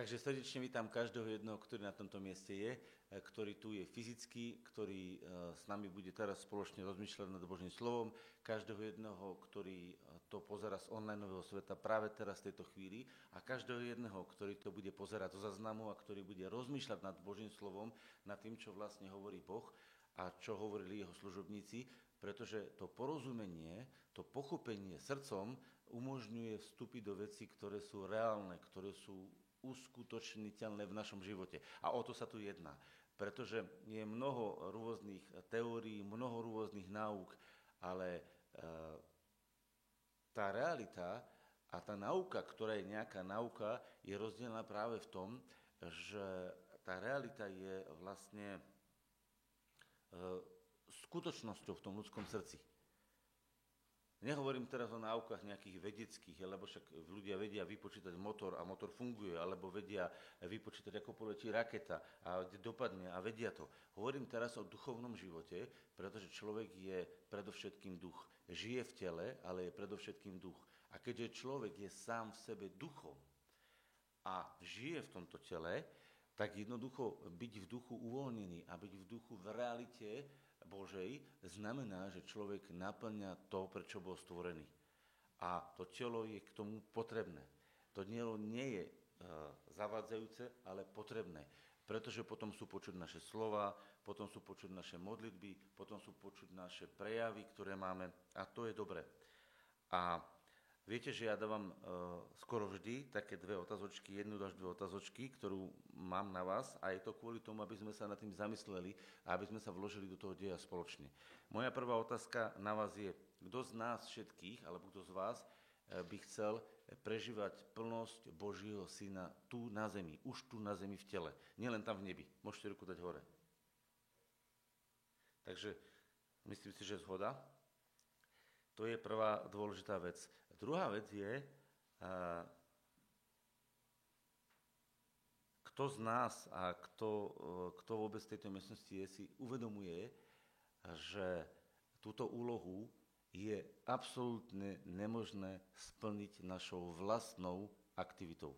Takže srdečne vítam každého jedného, ktorý na tomto mieste je, e, ktorý tu je fyzicky, ktorý e, s nami bude teraz spoločne rozmýšľať nad Božím slovom, každého jedného, ktorý e, to pozera z online sveta práve teraz v tejto chvíli. A každého jedného, ktorý to bude pozerať zo zaznamu a ktorý bude rozmýšľať nad Božím slovom, nad tým, čo vlastne hovorí Boh a čo hovorili jeho služobníci, pretože to porozumenie, to pochopenie srdcom umožňuje vstúpiť do vecí, ktoré sú reálne, ktoré sú uskutočniteľné v našom živote. A o to sa tu jedná. Pretože je mnoho rôznych teórií, mnoho rôznych náuk, ale e, tá realita a tá nauka, ktorá je nejaká nauka, je rozdielna práve v tom, že tá realita je vlastne e, skutočnosťou v tom ľudskom srdci. Nehovorím teraz o náukách nejakých vedeckých, lebo však ľudia vedia vypočítať motor a motor funguje, alebo vedia vypočítať, ako poletí raketa a dopadne a vedia to. Hovorím teraz o duchovnom živote, pretože človek je predovšetkým duch. Žije v tele, ale je predovšetkým duch. A keďže človek je sám v sebe duchom a žije v tomto tele, tak jednoducho byť v duchu uvoľnený a byť v duchu v realite Božej znamená, že človek naplňa to, prečo bol stvorený. A to telo je k tomu potrebné. To telo nie je e, zavádzajúce, ale potrebné. Pretože potom sú počuť naše slova, potom sú počuť naše modlitby, potom sú počuť naše prejavy, ktoré máme a to je dobre. A Viete, že ja dávam uh, skoro vždy také dve otazočky, jednu až dve otazočky, ktorú mám na vás a je to kvôli tomu, aby sme sa nad tým zamysleli a aby sme sa vložili do toho deja spoločne. Moja prvá otázka na vás je, kto z nás všetkých, alebo kto z vás uh, by chcel prežívať plnosť Božieho Syna tu na zemi, už tu na zemi v tele, nielen tam v nebi. Môžete ruku dať hore. Takže myslím si, že zhoda. To je prvá dôležitá vec. Druhá vec je, kto z nás a kto, kto vôbec v tejto miestnosti je, si uvedomuje, že túto úlohu je absolútne nemožné splniť našou vlastnou aktivitou.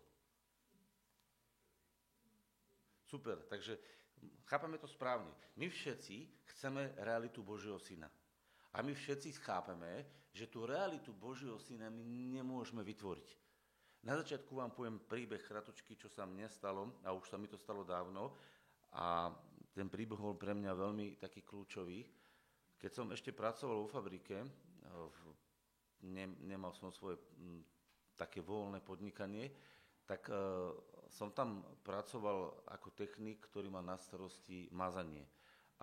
Super, takže chápame to správne. My všetci chceme realitu Božieho Syna. A my všetci chápeme, že tú realitu Božieho syna my nemôžeme vytvoriť. Na začiatku vám poviem príbeh kratučky, čo sa mne stalo, a už sa mi to stalo dávno, a ten príbeh bol pre mňa veľmi taký kľúčový. Keď som ešte pracoval vo fabrike, ne, nemal som svoje m, také voľné podnikanie, tak e, som tam pracoval ako technik, ktorý má na starosti mazanie.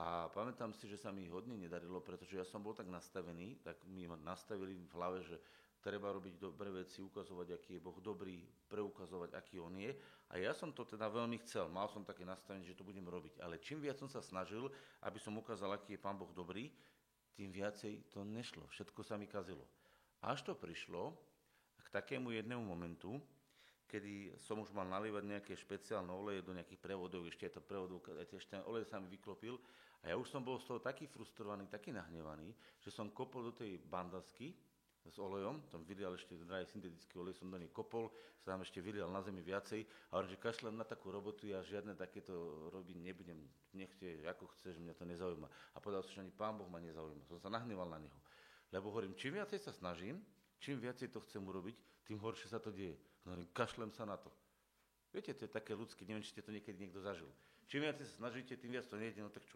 A pamätám si, že sa mi hodne nedarilo, pretože ja som bol tak nastavený, tak mi nastavili v hlave, že treba robiť dobré veci, ukazovať, aký je Boh dobrý, preukazovať, aký On je. A ja som to teda veľmi chcel, mal som také nastavenie, že to budem robiť. Ale čím viac som sa snažil, aby som ukázal, aký je Pán Boh dobrý, tým viacej to nešlo. Všetko sa mi kazilo. Až to prišlo k takému jednému momentu, kedy som už mal nalievať nejaké špeciálne oleje do nejakých prevodov, ešte je to prevodov, ešte ten olej sa mi vyklopil a ja už som bol z toho taký frustrovaný, taký nahnevaný, že som kopol do tej bandasky s olejom, tam vylial ešte drahý syntetický olej, som do nej kopol, sa tam ešte vylial na zemi viacej a hovorím, že kašlem na takú robotu, ja žiadne takéto robiť nebudem, nechte, ako chceš, mňa to nezaujíma. A povedal som, že ani pán Boh ma nezaujíma, som sa nahneval na neho. Lebo hovorím, čím viacej sa snažím, Čím viacej to chcem urobiť, tým horšie sa to deje. Hovorím, kašlem sa na to. Viete, to je také ľudské, neviem, či ste to niekedy niekto zažil. Čím viac sa snažíte, tým viac to nejde, no tak čo,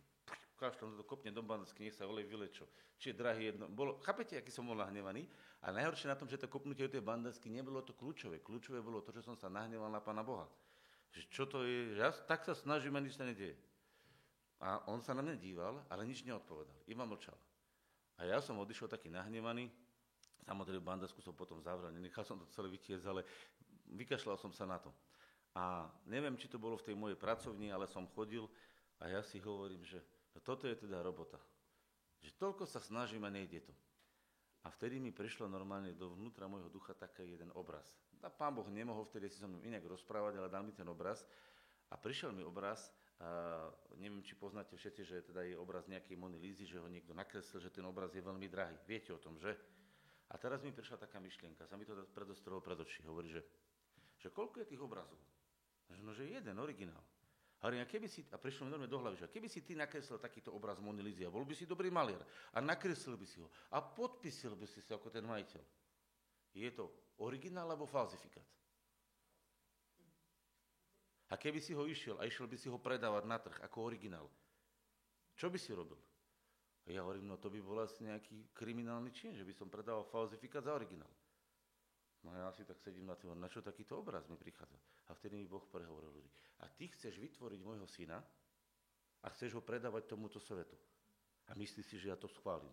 kašlem to kopne do bandasky, nech sa olej vylečo. Či je drahý jedno. Bolo, chápete, aký som bol nahnevaný? A najhoršie na tom, že to kopnutie do tej bandasky nebolo to kľúčové. Kľúčové bolo to, že som sa nahneval na Pána Boha. Že čo to je, že ja tak sa snažím a nič sa nedieje. A on sa na mňa díval, ale nič neodpovedal. Iba mlčal. A ja som odišiel taký nahnevaný, Samozrejme, bandasku som potom zavrel, nenechal som to celé vytiesť, ale vykašľal som sa na to. A neviem, či to bolo v tej mojej pracovni, ale som chodil a ja si hovorím, že no toto je teda robota. Že toľko sa snažím a nejde to. A vtedy mi prišlo normálne dovnútra môjho ducha taký jeden obraz. A pán Boh nemohol vtedy si so mnou inak rozprávať, ale dal mi ten obraz. A prišiel mi obraz, a neviem, či poznáte všetci, že teda je obraz nejakej Mony Lízy, že ho niekto nakreslil, že ten obraz je veľmi drahý. Viete o tom, že? A teraz mi prišla taká myšlienka, sa mi to predostrelo pred oči, hovorí, že, že koľko je tých obrazov? No, že jeden originál. Hovorím, a keby si, a prišlo mi do hlavy, že keby si ty nakreslil takýto obraz Monilízy a bol by si dobrý maliar a nakreslil by si ho a podpísil by si sa ako ten majiteľ. Je to originál alebo falzifikát? A keby si ho išiel a išiel by si ho predávať na trh ako originál, čo by si robil? A ja hovorím, no to by bol asi nejaký kriminálny čin, že by som predával falzifikát za originál. No ja si tak sedím na tým, na čo takýto obraz mi prichádza. A vtedy mi Boh prehovoril ľudí. A ty chceš vytvoriť môjho syna a chceš ho predávať tomuto svetu. A myslíš si, že ja to schválim.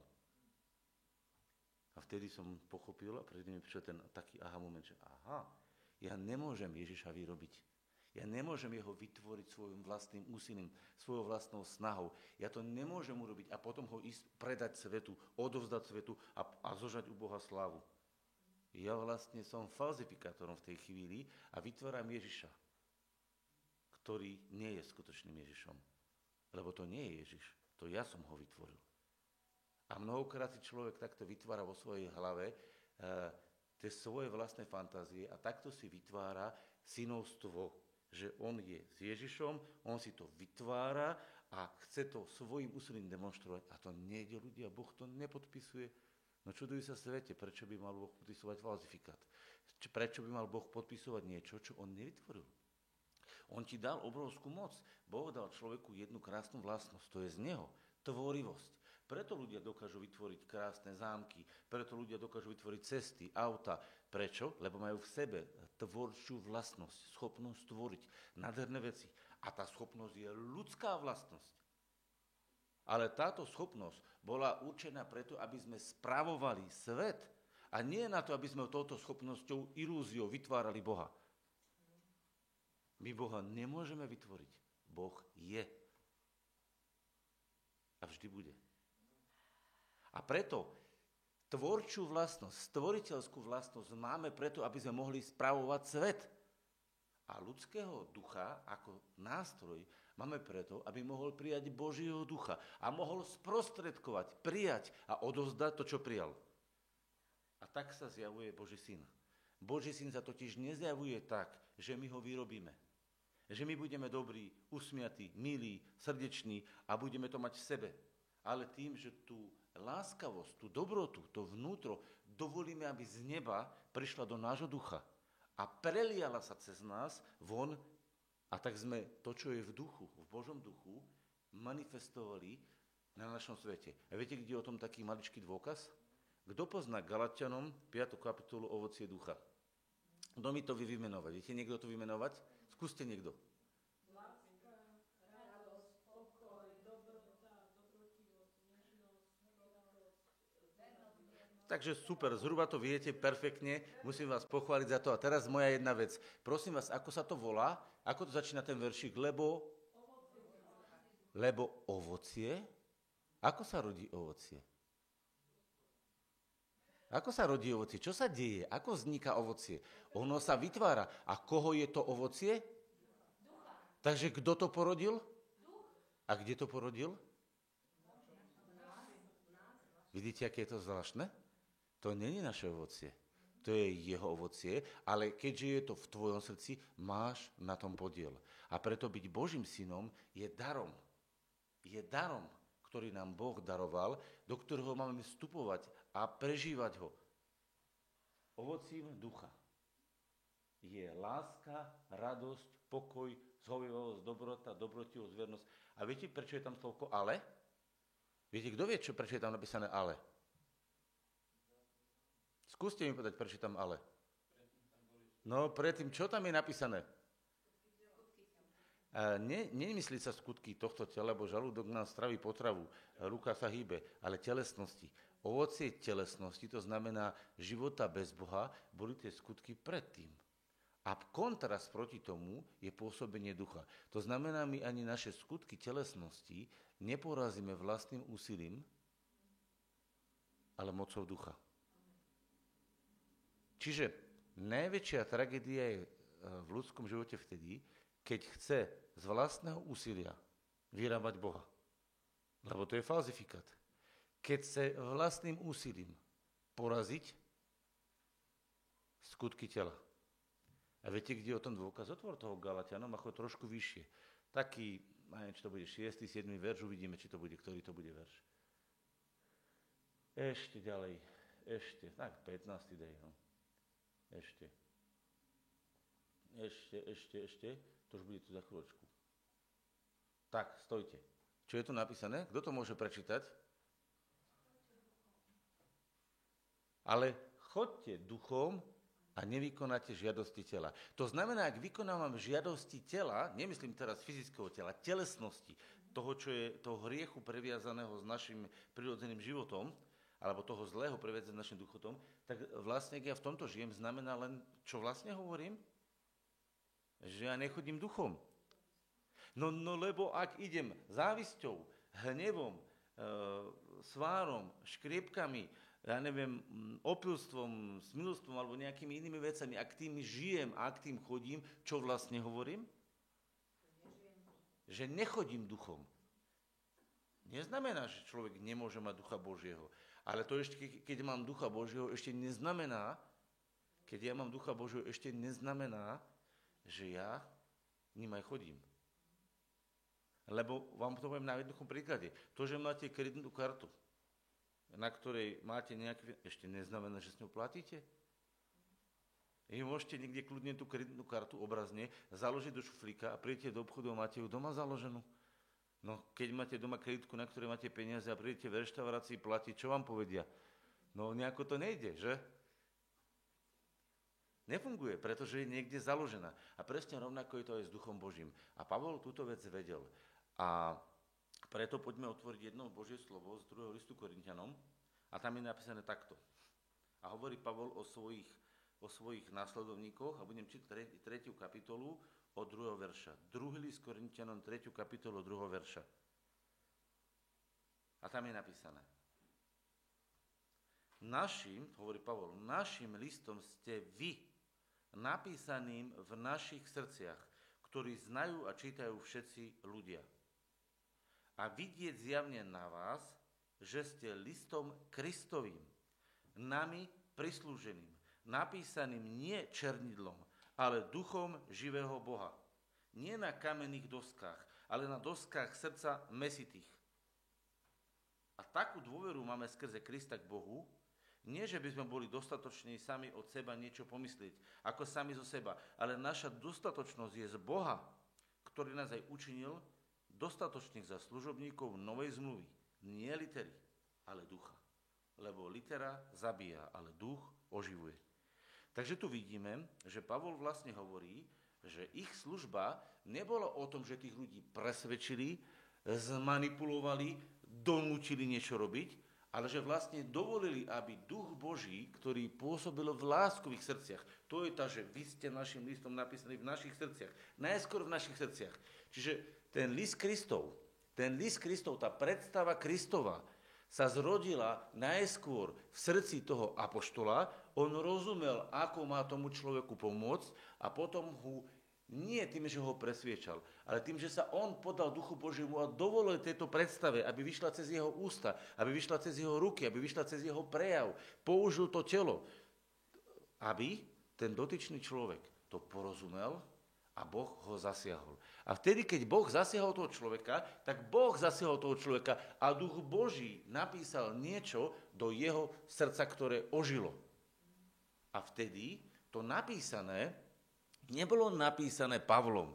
A vtedy som pochopil a pred mi prišiel ten taký aha moment, že aha, ja nemôžem Ježiša vyrobiť. Ja nemôžem jeho vytvoriť svojim vlastným úsilím, svojou vlastnou snahou. Ja to nemôžem urobiť a potom ho ísť predať svetu, odovzdať svetu a, a zožať u Boha slávu. Ja vlastne som falzifikátorom v tej chvíli a vytváram Ježiša, ktorý nie je skutočným Ježišom. Lebo to nie je Ježiš, to ja som ho vytvoril. A mnohokrát si človek takto vytvára vo svojej hlave e, tie svoje vlastné fantázie a takto si vytvára synovstvo, že on je s Ježišom, on si to vytvára a chce to svojim úsilím demonstrovať. A to nejde ľudia, Boh to nepodpisuje, No čudujú sa svete, prečo by mal Boh podpisovať falzifikát. Prečo by mal Boh podpisovať niečo, čo on nevytvoril. On ti dal obrovskú moc. Boh dal človeku jednu krásnu vlastnosť, to je z neho, tvorivosť. Preto ľudia dokážu vytvoriť krásne zámky, preto ľudia dokážu vytvoriť cesty, auta. Prečo? Lebo majú v sebe tvorčiu vlastnosť, schopnosť tvoriť nádherné veci. A tá schopnosť je ľudská vlastnosť. Ale táto schopnosť bola určená preto, aby sme spravovali svet a nie na to, aby sme touto schopnosťou, ilúziou vytvárali Boha. My Boha nemôžeme vytvoriť. Boh je. A vždy bude. A preto tvorčú vlastnosť, stvoriteľskú vlastnosť máme preto, aby sme mohli spravovať svet. A ľudského ducha ako nástroj Máme preto, aby mohol prijať Božieho ducha a mohol sprostredkovať, prijať a odovzdať to, čo prijal. A tak sa zjavuje Boží syn. Boží syn sa totiž nezjavuje tak, že my ho vyrobíme. Že my budeme dobrí, usmiatí, milí, srdeční a budeme to mať v sebe. Ale tým, že tú láskavosť, tú dobrotu, to vnútro dovolíme, aby z neba prišla do nášho ducha a preliala sa cez nás von a tak sme to, čo je v duchu, v Božom duchu, manifestovali na našom svete. A viete, kde je o tom taký maličký dôkaz? Kto pozná Galatianom 5. kapitolu ovocie ducha? Kto mi to vie vymenovať? Viete niekto to vymenovať? Skúste niekto. Takže super, zhruba to viete perfektne, musím vás pochváliť za to. A teraz moja jedna vec. Prosím vás, ako sa to volá? Ako to začína ten veršik? Lebo... Lebo ovocie? Ako sa rodí ovocie? Ako sa rodí ovocie? Čo sa deje? Ako vzniká ovocie? Ono sa vytvára. A koho je to ovocie? Takže kto to porodil? A kde to porodil? Vidíte, aké je to zvláštne? To není naše ovocie. To je jeho ovocie, ale keďže je to v tvojom srdci, máš na tom podiel. A preto byť Božím synom je darom. Je darom, ktorý nám Boh daroval, do ktorého máme vstupovať a prežívať ho. Ovocím ducha je láska, radosť, pokoj, zhovivosť, dobrota, dobrotivosť, vernosť. A viete, prečo je tam toľko ale? Viete, kto vie, čo, prečo je tam napísané ale? Skúste mi povedať, prečo tam ale. No, predtým, čo tam je napísané? A ne, nemyslí sa skutky tohto tela, lebo žalúdok nám straví potravu, ruka sa hýbe, ale telesnosti. Ovocie telesnosti, to znamená života bez Boha, boli tie skutky predtým. A kontrast proti tomu je pôsobenie ducha. To znamená, my ani naše skutky telesnosti neporazíme vlastným úsilím, ale mocou ducha. Čiže najväčšia tragédia je e, v ľudskom živote vtedy, keď chce z vlastného úsilia vyrábať Boha. Lebo to je falzifikát. Keď chce vlastným úsilím poraziť skutky tela. A viete, kde je o tom dôkaz? Otvor toho Galatianom, ako trošku vyššie. Taký, neviem, či to bude 6. 7. verš, uvidíme, či to bude, ktorý to bude verš. Ešte ďalej, ešte, tak 15. dej, no. Ešte. Ešte, ešte, ešte, to už bude tu za chvíľočku. Tak, stojte. Čo je tu napísané? Kto to môže prečítať? Ale chodte duchom a nevykonáte žiadosti tela. To znamená, ak vykonávam žiadosti tela, nemyslím teraz fyzického tela, telesnosti, toho, čo je toho hriechu previazaného s našim prirodzeným životom, alebo toho zlého s našim duchotom, tak vlastne, ak ja v tomto žijem, znamená len, čo vlastne hovorím? Že ja nechodím duchom. No, no lebo ak idem závisťou, hnevom, e, svárom, škriepkami, ja neviem, mm, opilstvom, smilstvom alebo nejakými inými vecami, ak tým žijem a ak tým chodím, čo vlastne hovorím? Že nechodím duchom. Neznamená, že človek nemôže mať ducha Božieho. Ale to ešte, keď mám ducha Božieho, ešte neznamená, keď ja mám ducha Božieho, ešte neznamená, že ja ním aj chodím. Lebo vám to poviem na jednoduchom príklade. To, že máte kreditnú kartu, na ktorej máte nejaký... Ešte neznamená, že s ňou platíte? Vy môžete niekde kľudne tú kreditnú kartu obrazne založiť do šuflíka a prídete do obchodu a máte ju doma založenú. No, keď máte doma kreditku, na ktorej máte peniaze a prídete v reštaurácii platiť, čo vám povedia? No, nejako to nejde, že? Nefunguje, pretože je niekde založená. A presne rovnako je to aj s Duchom Božím. A Pavol túto vec vedel. A preto poďme otvoriť jedno Božie slovo z druhého listu Korintianom a tam je napísané takto. A hovorí Pavol o svojich, o svojich následovníkoch a budem čítať tretiu kapitolu od druhého verša. Druhý list Korintianom, tretiu kapitolu od druhého verša. A tam je napísané. Našim, hovorí Pavol, našim listom ste vy, napísaným v našich srdciach, ktorí znajú a čítajú všetci ľudia a vidieť zjavne na vás, že ste listom Kristovým, nami prislúženým, napísaným nie černidlom, ale duchom živého Boha. Nie na kamenných doskách, ale na doskách srdca mesitých. A takú dôveru máme skrze Krista k Bohu, nie, že by sme boli dostatoční sami od seba niečo pomyslieť, ako sami zo seba, ale naša dostatočnosť je z Boha, ktorý nás aj učinil dostatočných za služobníkov novej zmluvy. Nie litery, ale ducha. Lebo litera zabíja, ale duch oživuje. Takže tu vidíme, že Pavol vlastne hovorí, že ich služba nebola o tom, že tých ľudí presvedčili, zmanipulovali, donúčili niečo robiť, ale že vlastne dovolili, aby duch Boží, ktorý pôsobil v láskových srdciach, to je tá, že vy ste našim listom napísaní v našich srdciach, najskôr v našich srdciach. Čiže ten list Kristov, ten list Kristov, tá predstava Kristova sa zrodila najskôr v srdci toho apoštola, on rozumel, ako má tomu človeku pomôcť a potom ho nie tým, že ho presviečal, ale tým, že sa on podal Duchu Božiemu a dovolil tejto predstave, aby vyšla cez jeho ústa, aby vyšla cez jeho ruky, aby vyšla cez jeho prejav. Použil to telo, aby ten dotyčný človek to porozumel a Boh ho zasiahol. A vtedy, keď Boh zasiahol toho človeka, tak Boh zasiahol toho človeka a duch Boží napísal niečo do jeho srdca, ktoré ožilo. A vtedy to napísané nebolo napísané Pavlom,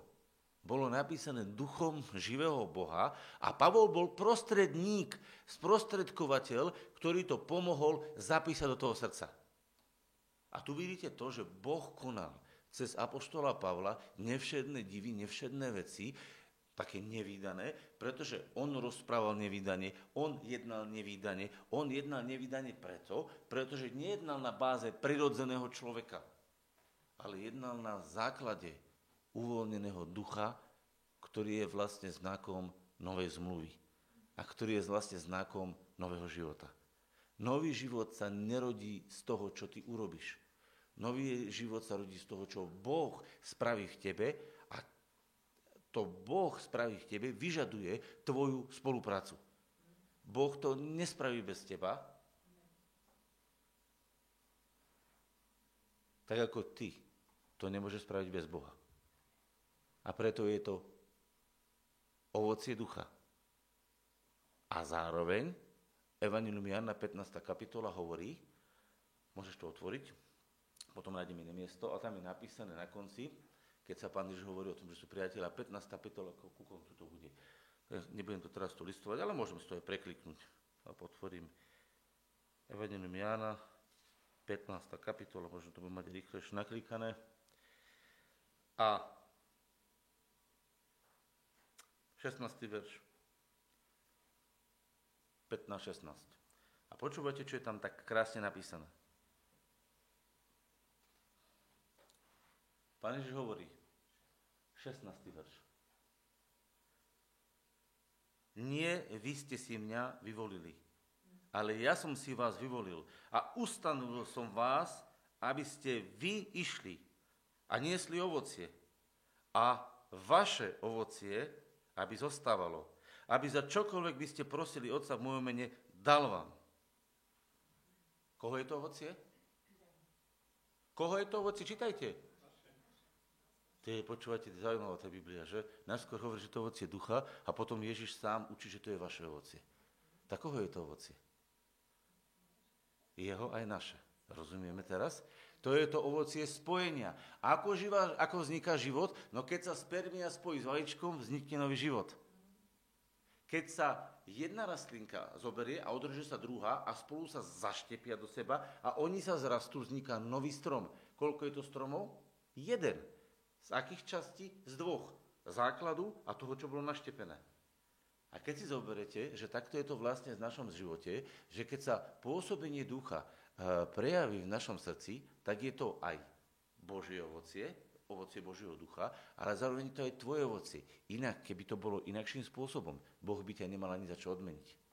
bolo napísané duchom živého Boha a Pavol bol prostredník, sprostredkovateľ, ktorý to pomohol zapísať do toho srdca. A tu vidíte to, že Boh konal cez apoštola Pavla nevšedné divy, nevšedné veci, také nevýdané, pretože on rozprával nevýdanie, on jednal nevýdanie, on jednal nevýdanie preto, pretože nejednal na báze prirodzeného človeka, ale jednal na základe uvoľneného ducha, ktorý je vlastne znakom novej zmluvy a ktorý je vlastne znakom nového života. Nový život sa nerodí z toho, čo ty urobíš Nový život sa rodí z toho, čo Boh spraví v tebe to Boh spraví v tebe vyžaduje tvoju spoluprácu. Boh to nespraví bez teba, tak ako ty to nemôže spraviť bez Boha. A preto je to ovocie ducha. A zároveň Evangelium Jana 15. kapitola hovorí, môžeš to otvoriť, potom nájdeme iné miesto a tam je napísané na konci, keď sa pán Ježiš hovorí o tom, že sú priateľa, 15. kapitola, ku koncu to bude. Nebudem to teraz tu listovať, ale môžem si to aj prekliknúť. A potvorím Evangelium Jana, 15. kapitola, možno to bude mať rýchlejšie naklikané. A 16. verš. 15-16. A počúvate, čo je tam tak krásne napísané. Pán Ježiš hovorí, 16. verš. Nie vy ste si mňa vyvolili, ale ja som si vás vyvolil a ustanovil som vás, aby ste vy išli a niesli ovocie. A vaše ovocie aby zostávalo. Aby za čokoľvek by ste prosili Otca v mojom mene, dal vám. Koho je to ovocie? Koho je to ovocie? Čítajte. To je, počúvate, zaujímavá tá Biblia, že? Najskôr hovorí, že to ovocie ducha a potom Ježiš sám učí, že to je vaše ovocie. Tak koho je to ovocie? Jeho aj naše. Rozumieme teraz? To je to ovocie spojenia. Ako, živá, ako vzniká život? No keď sa spermia spojí s vajíčkom, vznikne nový život. Keď sa jedna rastlinka zoberie a održí sa druhá a spolu sa zaštepia do seba a oni sa zrastú, vzniká nový strom. Koľko je to stromov? Jeden. Z akých častí? Z dvoch. Základu a toho, čo bolo naštepené. A keď si zoberete, že takto je to vlastne v našom živote, že keď sa pôsobenie ducha Eh, prejaví v našom srdci, tak je to aj Božie ovocie, ovocie Božieho ducha, ale zároveň to je tvoje ovocie. Inak, keby to bolo inakším spôsobom, Boh by ťa nemal ani za čo odmeniť.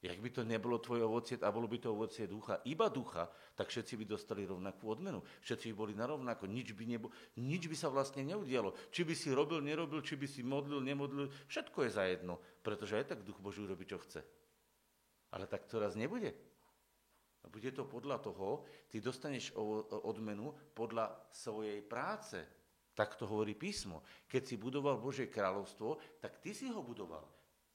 Jak by to nebolo tvoje ovocie a bolo by to ovocie ducha, iba ducha, tak všetci by dostali rovnakú odmenu. Všetci by boli na rovnako, nič by, nebo, nič by sa vlastne neudialo. Či by si robil, nerobil, či by si modlil, nemodlil, všetko je za jedno, pretože aj tak duch Boží robí, čo chce. Ale tak to raz nebude. A bude to podľa toho, ty dostaneš odmenu podľa svojej práce. Tak to hovorí písmo. Keď si budoval Božie kráľovstvo, tak ty si ho budoval.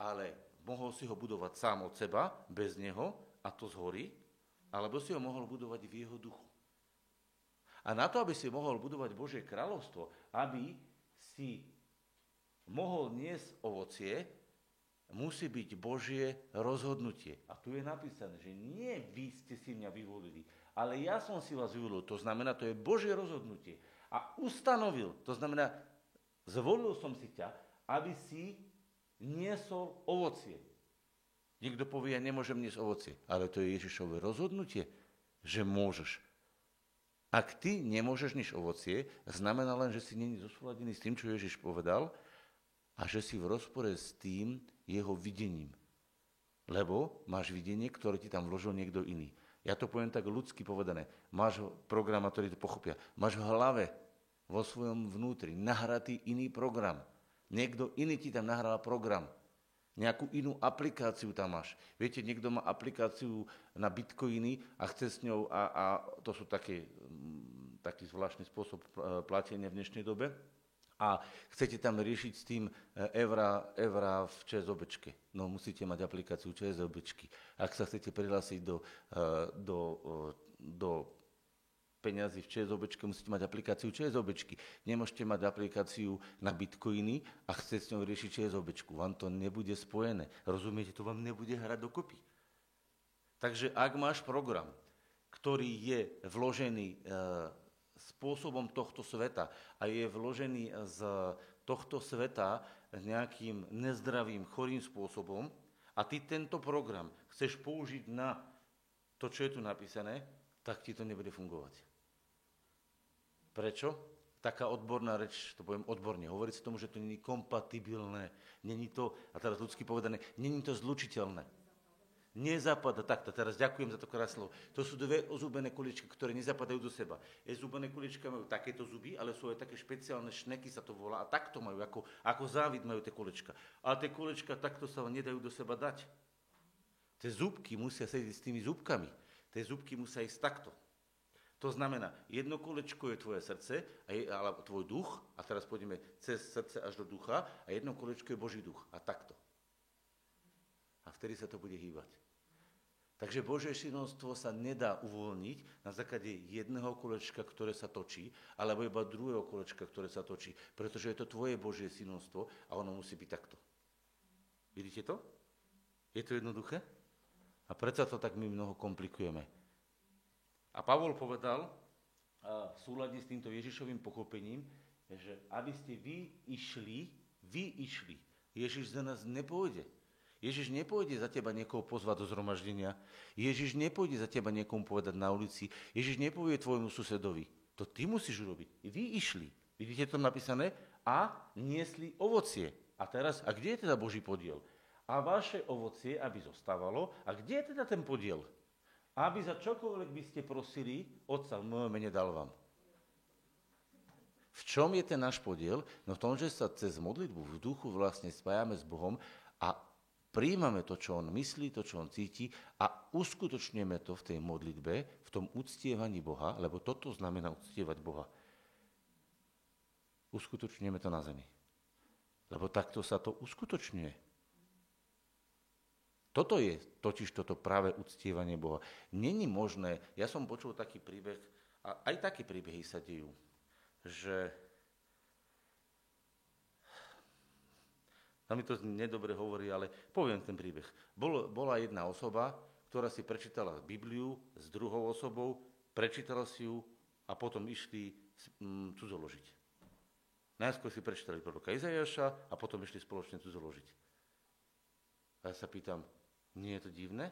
Ale mohol si ho budovať sám od seba, bez neho, a to zhorí, alebo si ho mohol budovať v jeho duchu. A na to, aby si mohol budovať Božie kráľovstvo, aby si mohol niesť ovocie, musí byť Božie rozhodnutie. A tu je napísané, že nie vy ste si mňa vyvolili, ale ja som si vás vyvolil. To znamená, to je Božie rozhodnutie. A ustanovil, to znamená, zvolil som si ťa, aby si niesol ovocie. Niekto povie, ja nemôžem niesť ovocie, ale to je Ježišové rozhodnutie, že môžeš. Ak ty nemôžeš niesť ovocie, znamená len, že si není zosúladený s tým, čo Ježiš povedal a že si v rozpore s tým, jeho videním. Lebo máš videnie, ktoré ti tam vložil niekto iný. Ja to poviem tak ľudsky povedané. Máš program, ktorý to pochopia. Máš v hlave, vo svojom vnútri, nahratý iný program. Niekto iný ti tam nahral program. Nejakú inú aplikáciu tam máš. Viete, niekto má aplikáciu na bitcoiny a chce s ňou, a, a to sú také, mm, taký zvláštny spôsob platenia v dnešnej dobe, a chcete tam riešiť s tým evra, evra v ČSOBčke. No musíte mať aplikáciu ČSOBčky. Ak sa chcete prihlásiť do, eh, do, do peňazí v ČSOBčke, musíte mať aplikáciu ČSOBčky. Nemôžete mať aplikáciu na bitcoiny a chcete s ňou riešiť ČSOBčku. Vám to nebude spojené. Rozumiete, to vám nebude hrať dokopy. Takže ak máš program, ktorý je vložený eh, spôsobom tohto sveta a je vložený z tohto sveta nejakým nezdravým, chorým spôsobom a ty tento program chceš použiť na to, čo je tu napísané, tak ti to nebude fungovať. Prečo? Taká odborná reč, to poviem odborne, hovorí sa tomu, že to není kompatibilné, není to, a teraz ľudsky povedané, není to zlučiteľné. Nezapada, takto, teraz ďakujem za to krásne To sú dve zubené kuličky, ktoré nezapadajú do seba. Je zubené kuličky majú takéto zuby, ale sú aj také špeciálne šneky, sa to volá, a takto majú, ako, ako závid majú tie kulička. Ale tie kulička takto sa nedajú do seba dať. Tie zubky musia sedieť s tými zubkami. Tie zubky musia ísť takto. To znamená, jedno kolečko je tvoje srdce, a tvoj duch, a teraz pôjdeme cez srdce až do ducha, a jedno kolečko je Boží duch. A takto. A vtedy sa to bude hýbať. Takže Božie synovstvo sa nedá uvoľniť na základe jedného kolečka, ktoré sa točí, alebo iba druhého kolečka, ktoré sa točí. Pretože je to tvoje Božie synovstvo a ono musí byť takto. Vidíte to? Je to jednoduché? A preto to tak my mnoho komplikujeme. A Pavol povedal v súlade s týmto Ježišovým pochopením, že aby ste vy išli, vy išli. Ježiš za nás nepôjde. Ježiš nepôjde za teba niekoho pozvať do zhromaždenia. Ježiš nepôjde za teba niekomu povedať na ulici. Ježiš nepovie tvojmu susedovi. To ty musíš urobiť. Vy išli. Vidíte to napísané? A niesli ovocie. A teraz, a kde je teda Boží podiel? A vaše ovocie, aby zostávalo. A kde je teda ten podiel? Aby za čokoľvek by ste prosili, Otca v mojom mene dal vám. V čom je ten náš podiel? No v tom, že sa cez modlitbu v duchu vlastne spájame s Bohom a príjmame to, čo On myslí, to, čo On cíti a uskutočneme to v tej modlitbe, v tom uctievaní Boha, lebo toto znamená uctievať Boha. Uskutočneme to na zemi. Lebo takto sa to uskutočňuje. Toto je totiž toto práve uctievanie Boha. Není možné, ja som počul taký príbeh, a aj také príbehy sa dejú, že a mi to nedobre hovorí, ale poviem ten príbeh. Bol, bola jedna osoba, ktorá si prečítala Bibliu s druhou osobou, prečítala si ju a potom išli mm, cudzoložiť. Najskôr si prečítali proroka Izajaša a potom išli spoločne cudzoložiť. A ja sa pýtam, nie je to divné?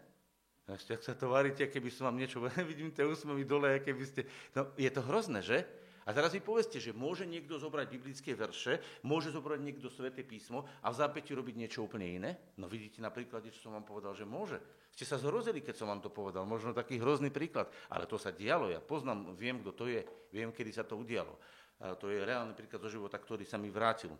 Ešte, ak sa to varíte, keby som vám niečo... Vidím tie úsmevy dole, keby ste... No, je to hrozné, že? A teraz mi povedzte, že môže niekto zobrať biblické verše, môže zobrať niekto sveté písmo a v zápäti robiť niečo úplne iné? No vidíte na príklade, čo som vám povedal, že môže. Ste sa zhrozili, keď som vám to povedal. Možno taký hrozný príklad. Ale to sa dialo. Ja poznám, viem, kto to je. Viem, kedy sa to udialo. A to je reálny príklad zo života, ktorý sa mi vrátil.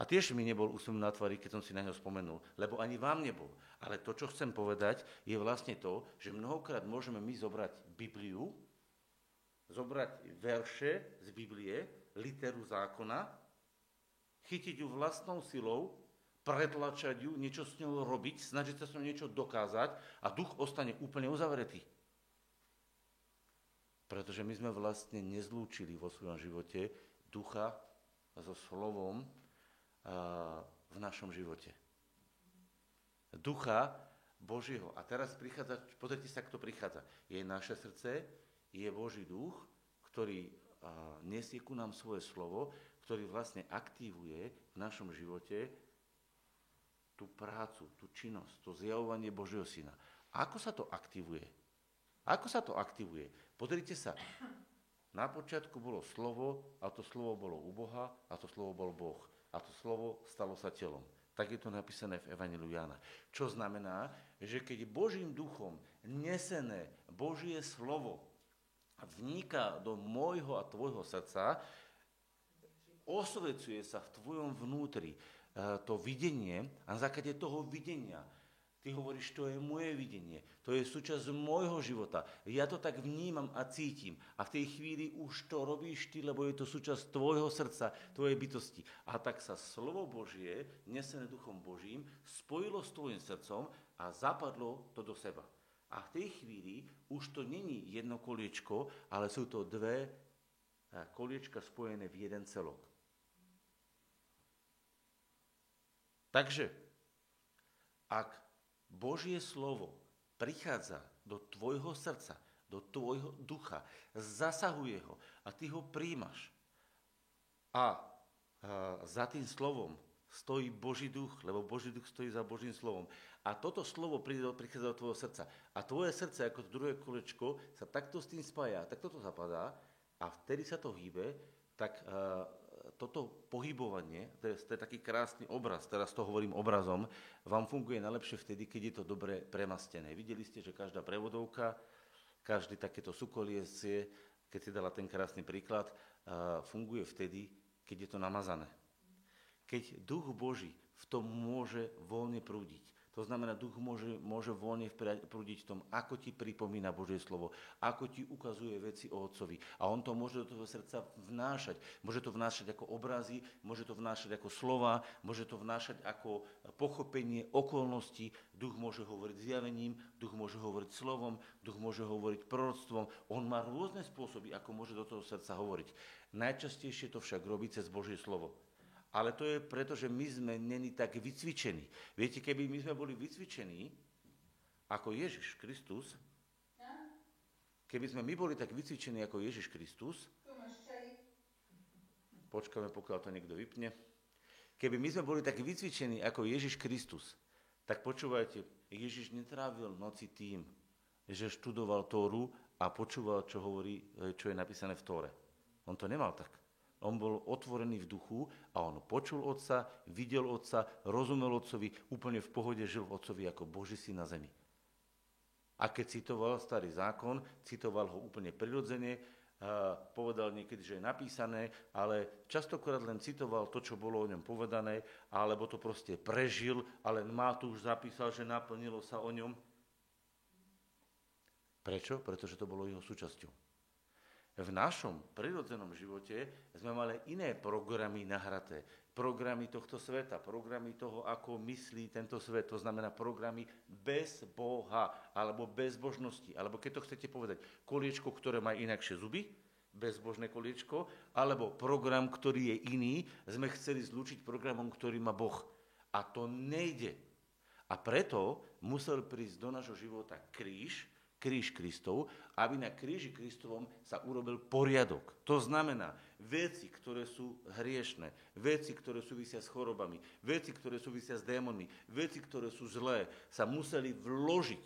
A tiež mi nebol úsmev na tvári, keď som si na ňo spomenul, lebo ani vám nebol. Ale to, čo chcem povedať, je vlastne to, že mnohokrát môžeme my zobrať Bibliu, zobrať verše z Biblie, literu zákona, chytiť ju vlastnou silou, pretlačať ju, niečo s ňou robiť, snažiť sa s ňou niečo dokázať a duch ostane úplne uzavretý. Pretože my sme vlastne nezlúčili vo svojom živote ducha so slovom, v našom živote. Ducha Božieho. A teraz prichádza, pozrite sa, kto prichádza. Je naše srdce, je Boží duch, ktorý nesie ku nám svoje slovo, ktorý vlastne aktivuje v našom živote tú prácu, tú činnosť, to zjavovanie Božieho syna. Ako sa to aktivuje? Ako sa to aktivuje? Pozrite sa. Na počiatku bolo slovo a to slovo bolo u Boha a to slovo bol Boh a to slovo stalo sa telom. Tak je to napísané v Evangeliu Jana. Čo znamená, že keď Božím duchom nesené Božie slovo vniká do môjho a tvojho srdca, osvecuje sa v tvojom vnútri eh, to videnie a na základe toho videnia Ty hovoríš, to je moje videnie, to je súčasť môjho života. Ja to tak vnímam a cítim. A v tej chvíli už to robíš ty, lebo je to súčasť tvojho srdca, tvojej bytosti. A tak sa slovo Božie, nesené duchom Božím, spojilo s tvojim srdcom a zapadlo to do seba. A v tej chvíli už to není jedno koliečko, ale sú to dve eh, koliečka spojené v jeden celok. Takže, ak Božie slovo prichádza do tvojho srdca, do tvojho ducha, zasahuje ho a ty ho príjmaš. A, za tým slovom stojí Boží duch, lebo Boží duch stojí za Božím slovom. A toto slovo prichádza do tvojho srdca. A tvoje srdce, ako druhé kolečko, sa takto s tým spája, tak toto zapadá a vtedy sa to hýbe, tak toto pohybovanie, to je, to je taký krásny obraz, teraz to hovorím obrazom, vám funguje najlepšie vtedy, keď je to dobre premastené. Videli ste, že každá prevodovka, každý takéto sukoliesie, keď si dala ten krásny príklad, funguje vtedy, keď je to namazané. Keď duch Boží v tom môže voľne prúdiť. To znamená, duch môže, môže voľne prúdiť v tom, ako ti pripomína Božie slovo, ako ti ukazuje veci o Otcovi. A on to môže do toho srdca vnášať. Môže to vnášať ako obrazy, môže to vnášať ako slova, môže to vnášať ako pochopenie okolností. Duch môže hovoriť zjavením, duch môže hovoriť slovom, duch môže hovoriť proroctvom. On má rôzne spôsoby, ako môže do toho srdca hovoriť. Najčastejšie to však robí cez Božie slovo. Ale to je preto, že my sme není tak vycvičení. Viete, keby my sme boli vycvičení ako Ježiš Kristus, keby sme my boli tak vycvičení ako Ježiš Kristus, počkáme, pokiaľ to niekto vypne, keby my sme boli tak vycvičení ako Ježiš Kristus, tak počúvajte, Ježiš netrávil noci tým, že študoval Tóru a počúval, čo hovorí, čo je napísané v Tóre. On to nemal tak. On bol otvorený v duchu a on počul otca, videl otca, rozumel otcovi, úplne v pohode žil otcovi ako Boží si na zemi. A keď citoval starý zákon, citoval ho úplne prirodzene, povedal niekedy, že je napísané, ale častokrát len citoval to, čo bolo o ňom povedané, alebo to proste prežil, ale má tu už zapísal, že naplnilo sa o ňom. Prečo? Pretože to bolo jeho súčasťou v našom prirodzenom živote sme mali iné programy nahraté. Programy tohto sveta, programy toho, ako myslí tento svet. To znamená programy bez Boha, alebo bez božnosti. Alebo keď to chcete povedať, koliečko, ktoré má inakšie zuby, bezbožné koliečko, alebo program, ktorý je iný, sme chceli zlúčiť programom, ktorý má Boh. A to nejde. A preto musel prísť do nášho života kríž, kríž Kristov, aby na kríži Kristovom sa urobil poriadok. To znamená, veci, ktoré sú hriešne, veci, ktoré súvisia s chorobami, veci, ktoré súvisia s démonmi, veci, ktoré sú zlé, sa museli vložiť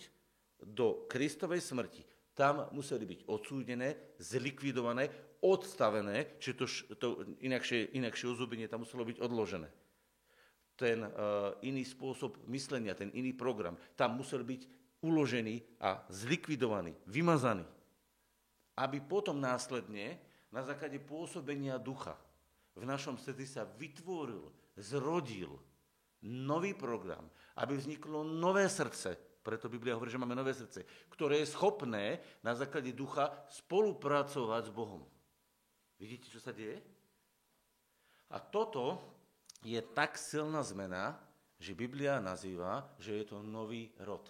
do Kristovej smrti. Tam museli byť odsúdené, zlikvidované, odstavené, čiže to, to inakšie, inakšie ozubenie tam muselo byť odložené ten uh, iný spôsob myslenia, ten iný program. Tam musel byť uložený a zlikvidovaný, vymazaný. Aby potom následne, na základe pôsobenia ducha, v našom srdci sa vytvoril, zrodil nový program, aby vzniklo nové srdce, preto Biblia hovorí, že máme nové srdce, ktoré je schopné na základe ducha spolupracovať s Bohom. Vidíte, čo sa deje? A toto je tak silná zmena, že Biblia nazýva, že je to nový rod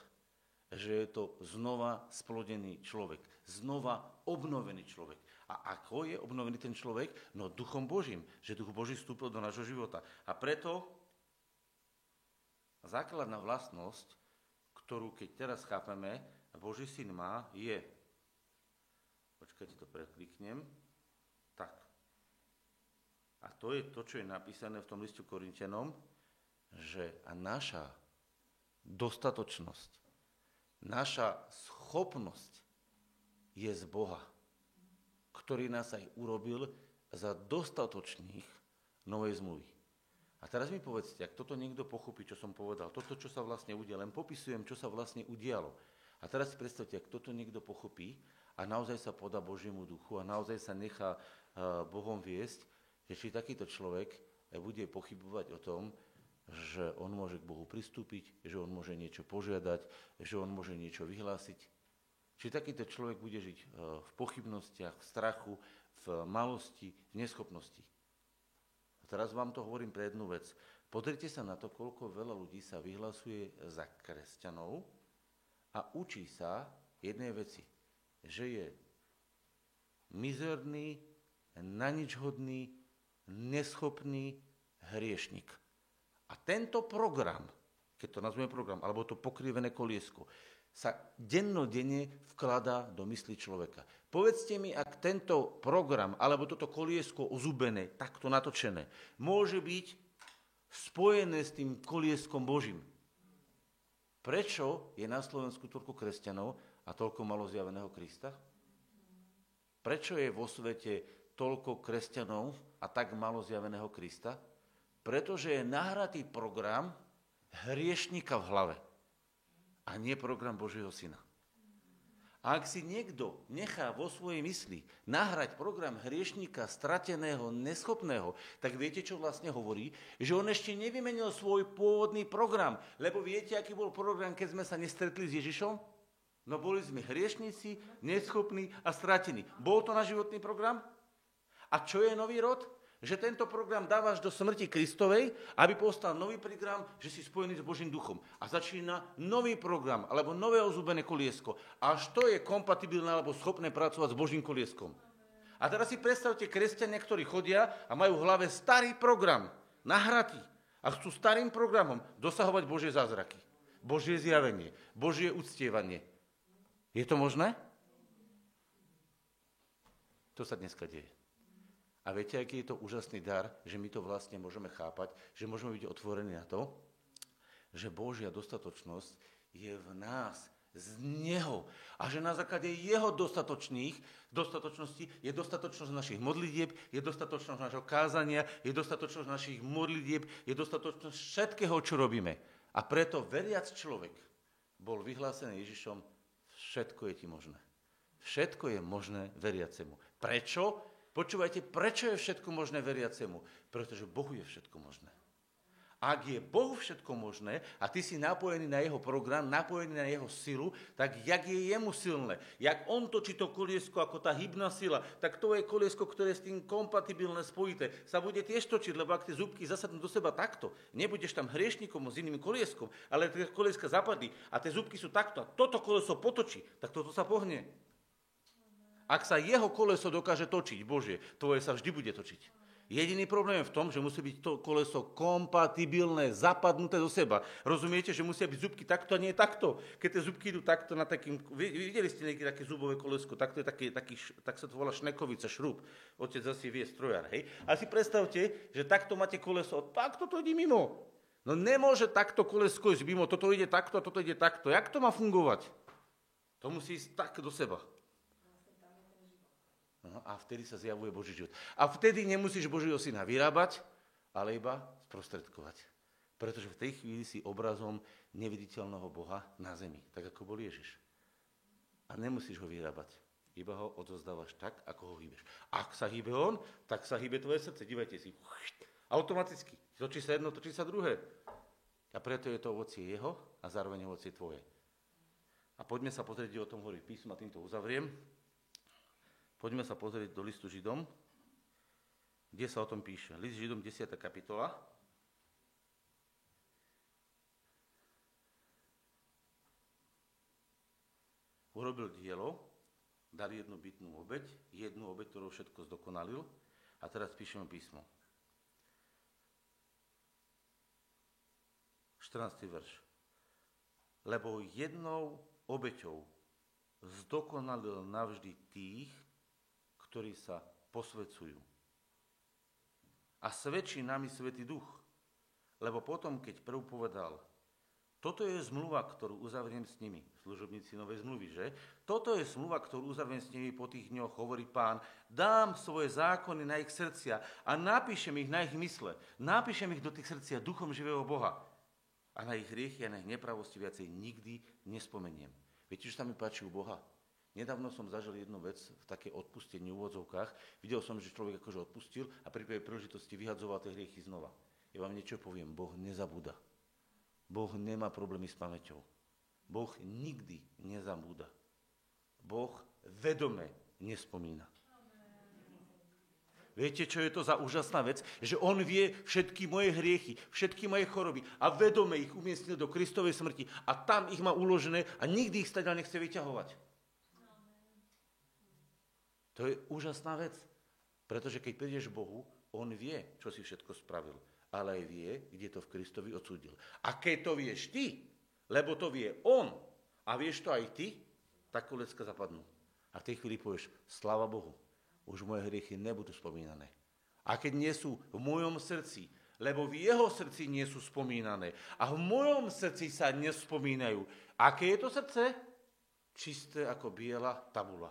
že je to znova splodený človek, znova obnovený človek. A ako je obnovený ten človek? No duchom Božím, že duch Boží vstúpil do nášho života. A preto základná vlastnosť, ktorú keď teraz chápeme, Boží syn má, je, počkajte, to prekliknem, tak. A to je to, čo je napísané v tom listu Korintianom, že a naša dostatočnosť Naša schopnosť je z Boha, ktorý nás aj urobil za dostatočných novej zmluvy. A teraz mi povedzte, ak toto niekto pochopí, čo som povedal, toto, čo sa vlastne udialo, len popisujem, čo sa vlastne udialo. A teraz si predstavte, ak toto niekto pochopí a naozaj sa podá Božiemu duchu a naozaj sa nechá Bohom viesť, že či takýto človek bude pochybovať o tom, že on môže k Bohu pristúpiť, že on môže niečo požiadať, že on môže niečo vyhlásiť. Či takýto človek bude žiť e, v pochybnostiach, v strachu, v malosti, v neschopnosti. A teraz vám to hovorím pre jednu vec. Pozrite sa na to, koľko veľa ľudí sa vyhlasuje za kresťanov a učí sa jednej veci, že je mizerný, naničhodný, neschopný hriešnik. A tento program, keď to nazveme program, alebo to pokrivené koliesko, sa dennodenne vkladá do mysli človeka. Povedzte mi, ak tento program, alebo toto koliesko ozubené, takto natočené, môže byť spojené s tým kolieskom Božím. Prečo je na Slovensku toľko kresťanov a toľko malo zjaveného Krista? Prečo je vo svete toľko kresťanov a tak malo zjaveného Krista? Pretože je nahratý program hriešnika v hlave a nie program Božieho syna. A ak si niekto nechá vo svojej mysli nahrať program hriešníka strateného, neschopného, tak viete, čo vlastne hovorí? Že on ešte nevymenil svoj pôvodný program. Lebo viete, aký bol program, keď sme sa nestretli s Ježišom? No boli sme hriešníci, neschopní a stratení. Bol to na životný program? A čo je nový rod? Že tento program dávaš do smrti Kristovej, aby postal nový program, že si spojený s Božím duchom. A začína nový program, alebo nové ozúbené koliesko. Až to je kompatibilné alebo schopné pracovať s Božím kolieskom. A teraz si predstavte kresťania, ktorí chodia a majú v hlave starý program, nahratý. A chcú starým programom dosahovať Božie zázraky. Božie zjavenie, Božie uctievanie. Je to možné? To sa dneska deje. A viete, aký je to úžasný dar, že my to vlastne môžeme chápať, že môžeme byť otvorení na to, že Božia dostatočnosť je v nás, z Neho. A že na základe Jeho dostatočných, dostatočnosti je dostatočnosť našich modlitieb, je dostatočnosť našho kázania, je dostatočnosť našich modlitieb, je dostatočnosť všetkého, čo robíme. A preto veriac človek bol vyhlásený Ježišom, všetko je ti možné. Všetko je možné veriacemu. Prečo? Počúvajte, prečo je všetko možné veriacemu? Pretože Bohu je všetko možné. Ak je Bohu všetko možné a ty si napojený na jeho program, napojený na jeho silu, tak jak je jemu silné, jak on točí to koliesko ako tá hybná sila, tak to je koliesko, ktoré je s tým kompatibilné, spojité, sa bude tiež točiť, lebo ak tie zúbky zasadnú do seba takto, nebudeš tam hriešnikom s iným kolieskom, ale tie kolieska zapadli a tie zúbky sú takto a toto koleso potočí, tak toto sa pohne. Ak sa jeho koleso dokáže točiť, Bože, tvoje sa vždy bude točiť. Jediný problém je v tom, že musí byť to koleso kompatibilné, zapadnuté do seba. Rozumiete, že musia byť zubky takto a nie takto. Keď tie zubky idú takto na takým... Videli ste niekedy také zubové kolesko, takto je taký, taký, tak sa to volá šnekovica, šrub. Otec zase vie strojár, hej. A si predstavte, že takto máte koleso, takto to ide mimo. No nemôže takto kolesko ísť mimo, toto ide takto a toto ide takto. Jak to má fungovať? To musí ísť tak do seba. No a vtedy sa zjavuje Boží život. A vtedy nemusíš Božího syna vyrábať, ale iba sprostredkovať. Pretože v tej chvíli si obrazom neviditeľného Boha na zemi, tak ako bol Ježiš. A nemusíš ho vyrábať. Iba ho odozdávaš tak, ako ho hýbeš. Ak sa hýbe on, tak sa hýbe tvoje srdce. Dívajte si. Automaticky. Točí sa jedno, točí sa druhé. A preto je to ovocie jeho a zároveň ovocie tvoje. A poďme sa pozrieť, o tom hovorí písma, týmto uzavriem. Poďme sa pozrieť do listu Židom, kde sa o tom píše. List Židom 10. kapitola. Urobil dielo, dal jednu bytnú obeď, jednu obeď, ktorú všetko zdokonalil. A teraz píšeme písmo. 14. verš. Lebo jednou obeťou zdokonalil navždy tých, ktorí sa posvedcujú. A svedčí nami Svetý Duch, lebo potom, keď prv povedal, toto je zmluva, ktorú uzavriem s nimi, služobníci novej zmluvy, že? Toto je zmluva, ktorú uzavriem s nimi po tých dňoch, hovorí pán. Dám svoje zákony na ich srdcia a napíšem ich na ich mysle. Napíšem ich do tých srdcia duchom živého Boha. A na ich hriechy a na ich nepravosti viacej nikdy nespomeniem. Viete, čo sa mi páči u Boha? Nedávno som zažil jednu vec v také odpustení v úvodzovkách. Videl som, že človek akože odpustil a pri prvej príležitosti vyhadzoval tie hriechy znova. Ja vám niečo poviem, Boh nezabúda. Boh nemá problémy s pamäťou. Boh nikdy nezabúda. Boh vedome nespomína. Viete, čo je to za úžasná vec? Že on vie všetky moje hriechy, všetky moje choroby a vedome ich umiestnil do Kristovej smrti a tam ich má uložené a nikdy ich stadiaľ nechce vyťahovať. To je úžasná vec. Pretože keď prídeš Bohu, On vie, čo si všetko spravil. Ale aj vie, kde to v Kristovi odsudil. A keď to vieš ty, lebo to vie On, a vieš to aj ty, tak kolecka zapadnú. A v tej chvíli povieš, sláva Bohu, už moje hriechy nebudú spomínané. A keď nie sú v mojom srdci, lebo v jeho srdci nie sú spomínané a v mojom srdci sa nespomínajú. Aké je to srdce? Čisté ako biela tabula.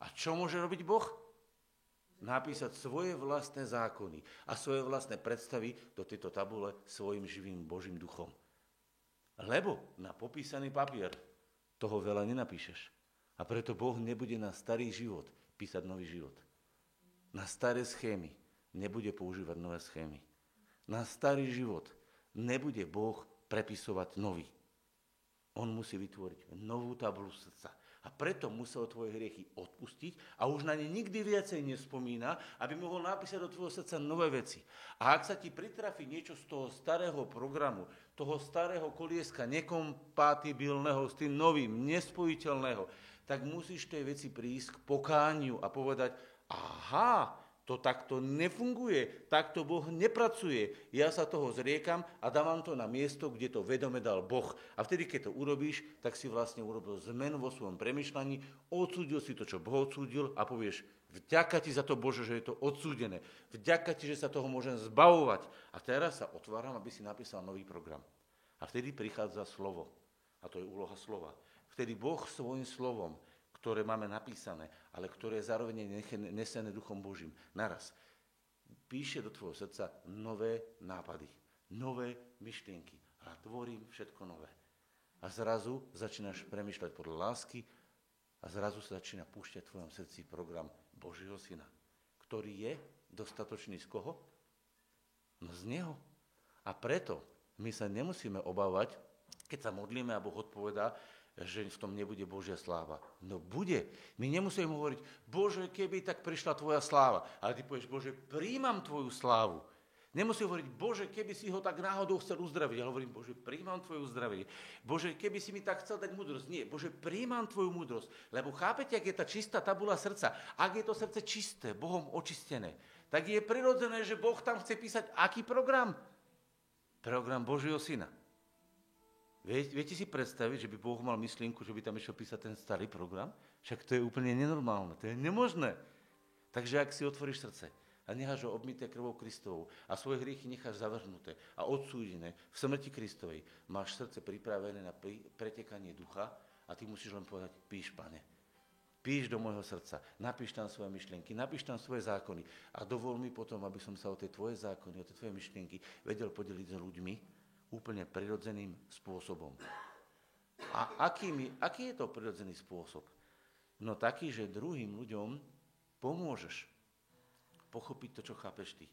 A čo môže robiť Boh? Napísať svoje vlastné zákony a svoje vlastné predstavy do tejto tabule svojim živým Božím duchom. Lebo na popísaný papier toho veľa nenapíšeš. A preto Boh nebude na starý život písať nový život. Na staré schémy nebude používať nové schémy. Na starý život nebude Boh prepisovať nový. On musí vytvoriť novú tabulu srdca. A preto musel tvoje hriechy odpustiť a už na ne nikdy viacej nespomína, aby mohol napísať do tvojho srdca nové veci. A ak sa ti pritrafi niečo z toho starého programu, toho starého kolieska, nekompatibilného s tým novým, nespojiteľného, tak musíš tej veci prísť k pokániu a povedať, aha, to takto nefunguje, takto Boh nepracuje. Ja sa toho zriekam a dávam to na miesto, kde to vedome dal Boh. A vtedy, keď to urobíš, tak si vlastne urobil zmenu vo svojom premyšľaní, odsúdil si to, čo Boh odsúdil a povieš, vďaka ti za to Bože, že je to odsúdené. Vďaka ti, že sa toho môžem zbavovať. A teraz sa otváram, aby si napísal nový program. A vtedy prichádza slovo. A to je úloha slova. Vtedy Boh svojim slovom ktoré máme napísané, ale ktoré je zároveň nesené Duchom Božím. Naraz. Píše do tvojho srdca nové nápady, nové myšlienky. A tvorím všetko nové. A zrazu začínaš premyšľať podľa lásky a zrazu sa začína púšťať v tvojom srdci program Božieho Syna, ktorý je dostatočný z koho? No z Neho. A preto my sa nemusíme obávať, keď sa modlíme a Boh odpovedá, že v tom nebude Božia sláva. No bude. My nemusíme hovoriť, Bože, keby tak prišla tvoja sláva. Ale ty povieš, Bože, príjmam tvoju slávu. Nemusí hovoriť, Bože, keby si ho tak náhodou chcel uzdraviť. Ja hovorím, Bože, príjmam tvoju uzdravenie. Bože, keby si mi tak chcel dať múdrosť. Nie, Bože, príjmam tvoju múdrosť. Lebo chápete, ak je tá čistá tabula srdca, ak je to srdce čisté, Bohom očistené, tak je prirodzené, že Boh tam chce písať aký program? Program Božieho syna. Viete si predstaviť, že by Boh mal myšlienku, že by tam išiel písať ten starý program? Však to je úplne nenormálne, to je nemožné. Takže ak si otvoríš srdce a necháš ho obmité krvou Kristovou a svoje hriechy necháš zavrhnuté a odsúdené v smrti Kristovej, máš srdce pripravené na pretekanie ducha a ty musíš len povedať, píš, pane, píš do môjho srdca, napíš tam svoje myšlienky, napíš tam svoje zákony a dovol mi potom, aby som sa o tie tvoje zákony, o tie tvoje myšlienky vedel podeliť s ľuďmi, úplne prirodzeným spôsobom. A aký, aký je to prirodzený spôsob? No taký, že druhým ľuďom pomôžeš pochopiť to, čo chápeš ty.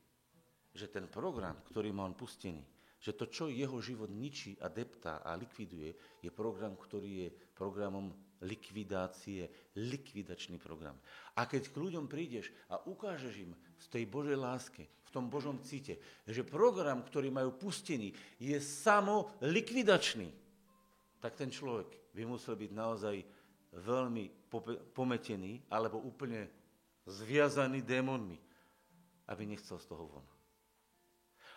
Že ten program, ktorý má on pustený, že to, čo jeho život ničí a deptá a likviduje, je program, ktorý je programom likvidácie, likvidačný program. A keď k ľuďom prídeš a ukážeš im z tej Božej láske, v tom Božom cite, že program, ktorý majú pustený, je samo likvidačný, tak ten človek by musel byť naozaj veľmi pometený alebo úplne zviazaný démonmi, aby nechcel z toho von.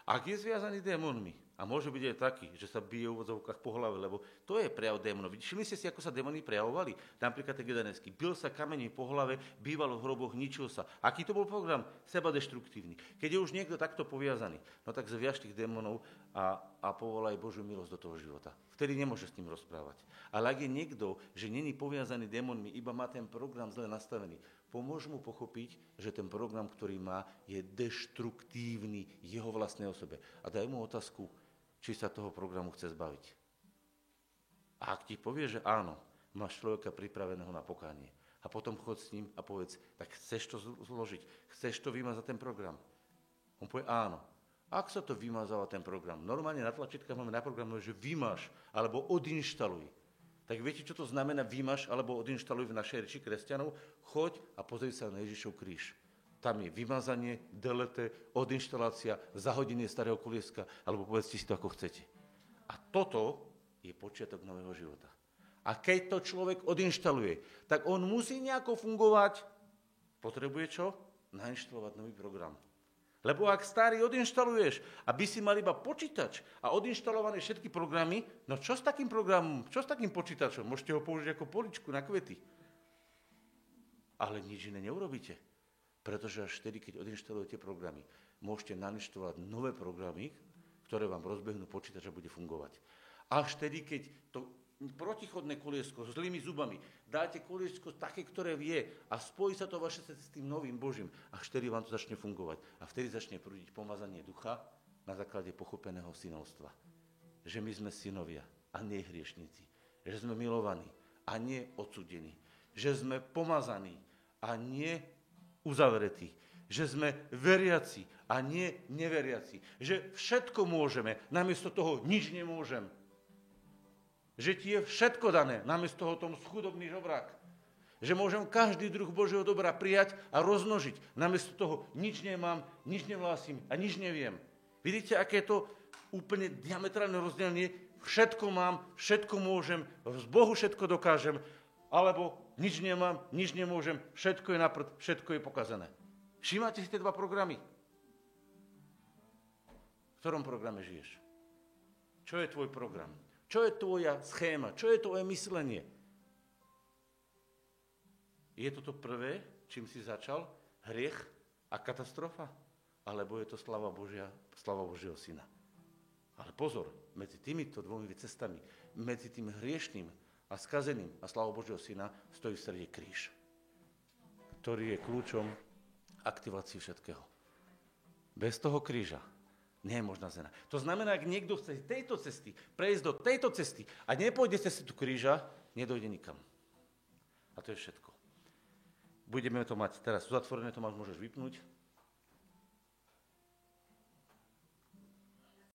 Ak je zviazaný démonmi, a môže byť aj taký, že sa bije v úvodzovkách po hlave, lebo to je prejav démonov. Všimli ste si, ako sa démoni prejavovali? Napríklad ten Gedanecký. Bil sa kamení po hlave, býval v hroboch, ničil sa. Aký to bol program? Seba deštruktívny. Keď je už niekto takto poviazaný, no tak zviaž tých démonov a, a povolaj Božiu milosť do toho života. Vtedy nemôže s ním rozprávať. Ale ak je niekto, že není poviazaný démonmi, iba má ten program zle nastavený, pomôž mu pochopiť, že ten program, ktorý má, je deštruktívny jeho vlastnej osobe. A daj mu otázku, či sa toho programu chce zbaviť. A ak ti povie, že áno, máš človeka pripraveného na pokánie. A potom chod s ním a povedz, tak chceš to zložiť, chceš to vymazať ten program. On povie áno. Ak sa to vymazala ten program, normálne na tlačítkach máme naprogramované, že vymaš alebo odinštaluj. Tak viete, čo to znamená vymaš alebo odinštaluj v našej reči kresťanov? Choď a pozri sa na Ježišov kríž. Tam je vymazanie, delete, odinštalácia, zahodenie starého kolieska, alebo povedzte si to, ako chcete. A toto je počiatok nového života. A keď to človek odinštaluje, tak on musí nejako fungovať. Potrebuje čo? Nainštalovať nový program. Lebo ak starý odinštaluješ, aby si mal iba počítač a odinštalované všetky programy, no čo s takým programom, čo s takým počítačom? Môžete ho použiť ako poličku na kvety. Ale nič iné neurobíte. Pretože až vtedy, keď odinštalujete programy, môžete nainštalovať nové programy, ktoré vám rozbehnú počítač a bude fungovať. Až vtedy, keď to protichodné koliesko s zlými zubami, dáte koliesko také, ktoré vie a spojí sa to vaše s tým novým Božím, až vtedy vám to začne fungovať. A vtedy začne prúdiť pomazanie ducha na základe pochopeného synovstva. Že my sme synovia a nie hriešnici. Že sme milovaní a nie odsudení že sme pomazaní a nie uzavretí. Že sme veriaci a nie neveriaci. Že všetko môžeme, namiesto toho nič nemôžem. Že ti je všetko dané, namiesto toho tom schudobný žobrák. Že môžem každý druh Božieho dobra prijať a rozmnožiť. Namiesto toho nič nemám, nič nevlásím a nič neviem. Vidíte, aké je to úplne diametrálne rozdelenie? Všetko mám, všetko môžem, z Bohu všetko dokážem, alebo nič nemám, nič nemôžem, všetko je naprd, všetko je pokazané. Všimáte si tie dva programy? V ktorom programe žiješ? Čo je tvoj program? Čo je tvoja schéma? Čo je tvoje myslenie? Je to to prvé, čím si začal? Hriech a katastrofa? Alebo je to slava Božia, slava Božieho Syna? Ale pozor, medzi týmito dvomi cestami, medzi tým hriešným a skazeným a slavou Božieho Syna stojí v strede kríž, ktorý je kľúčom aktivácii všetkého. Bez toho kríža nie je možná zena. To znamená, ak niekto chce tejto cesty, prejsť do tejto cesty a nepôjde cez tu kríža, nedojde nikam. A to je všetko. Budeme to mať teraz uzatvorené, to môžeš vypnúť.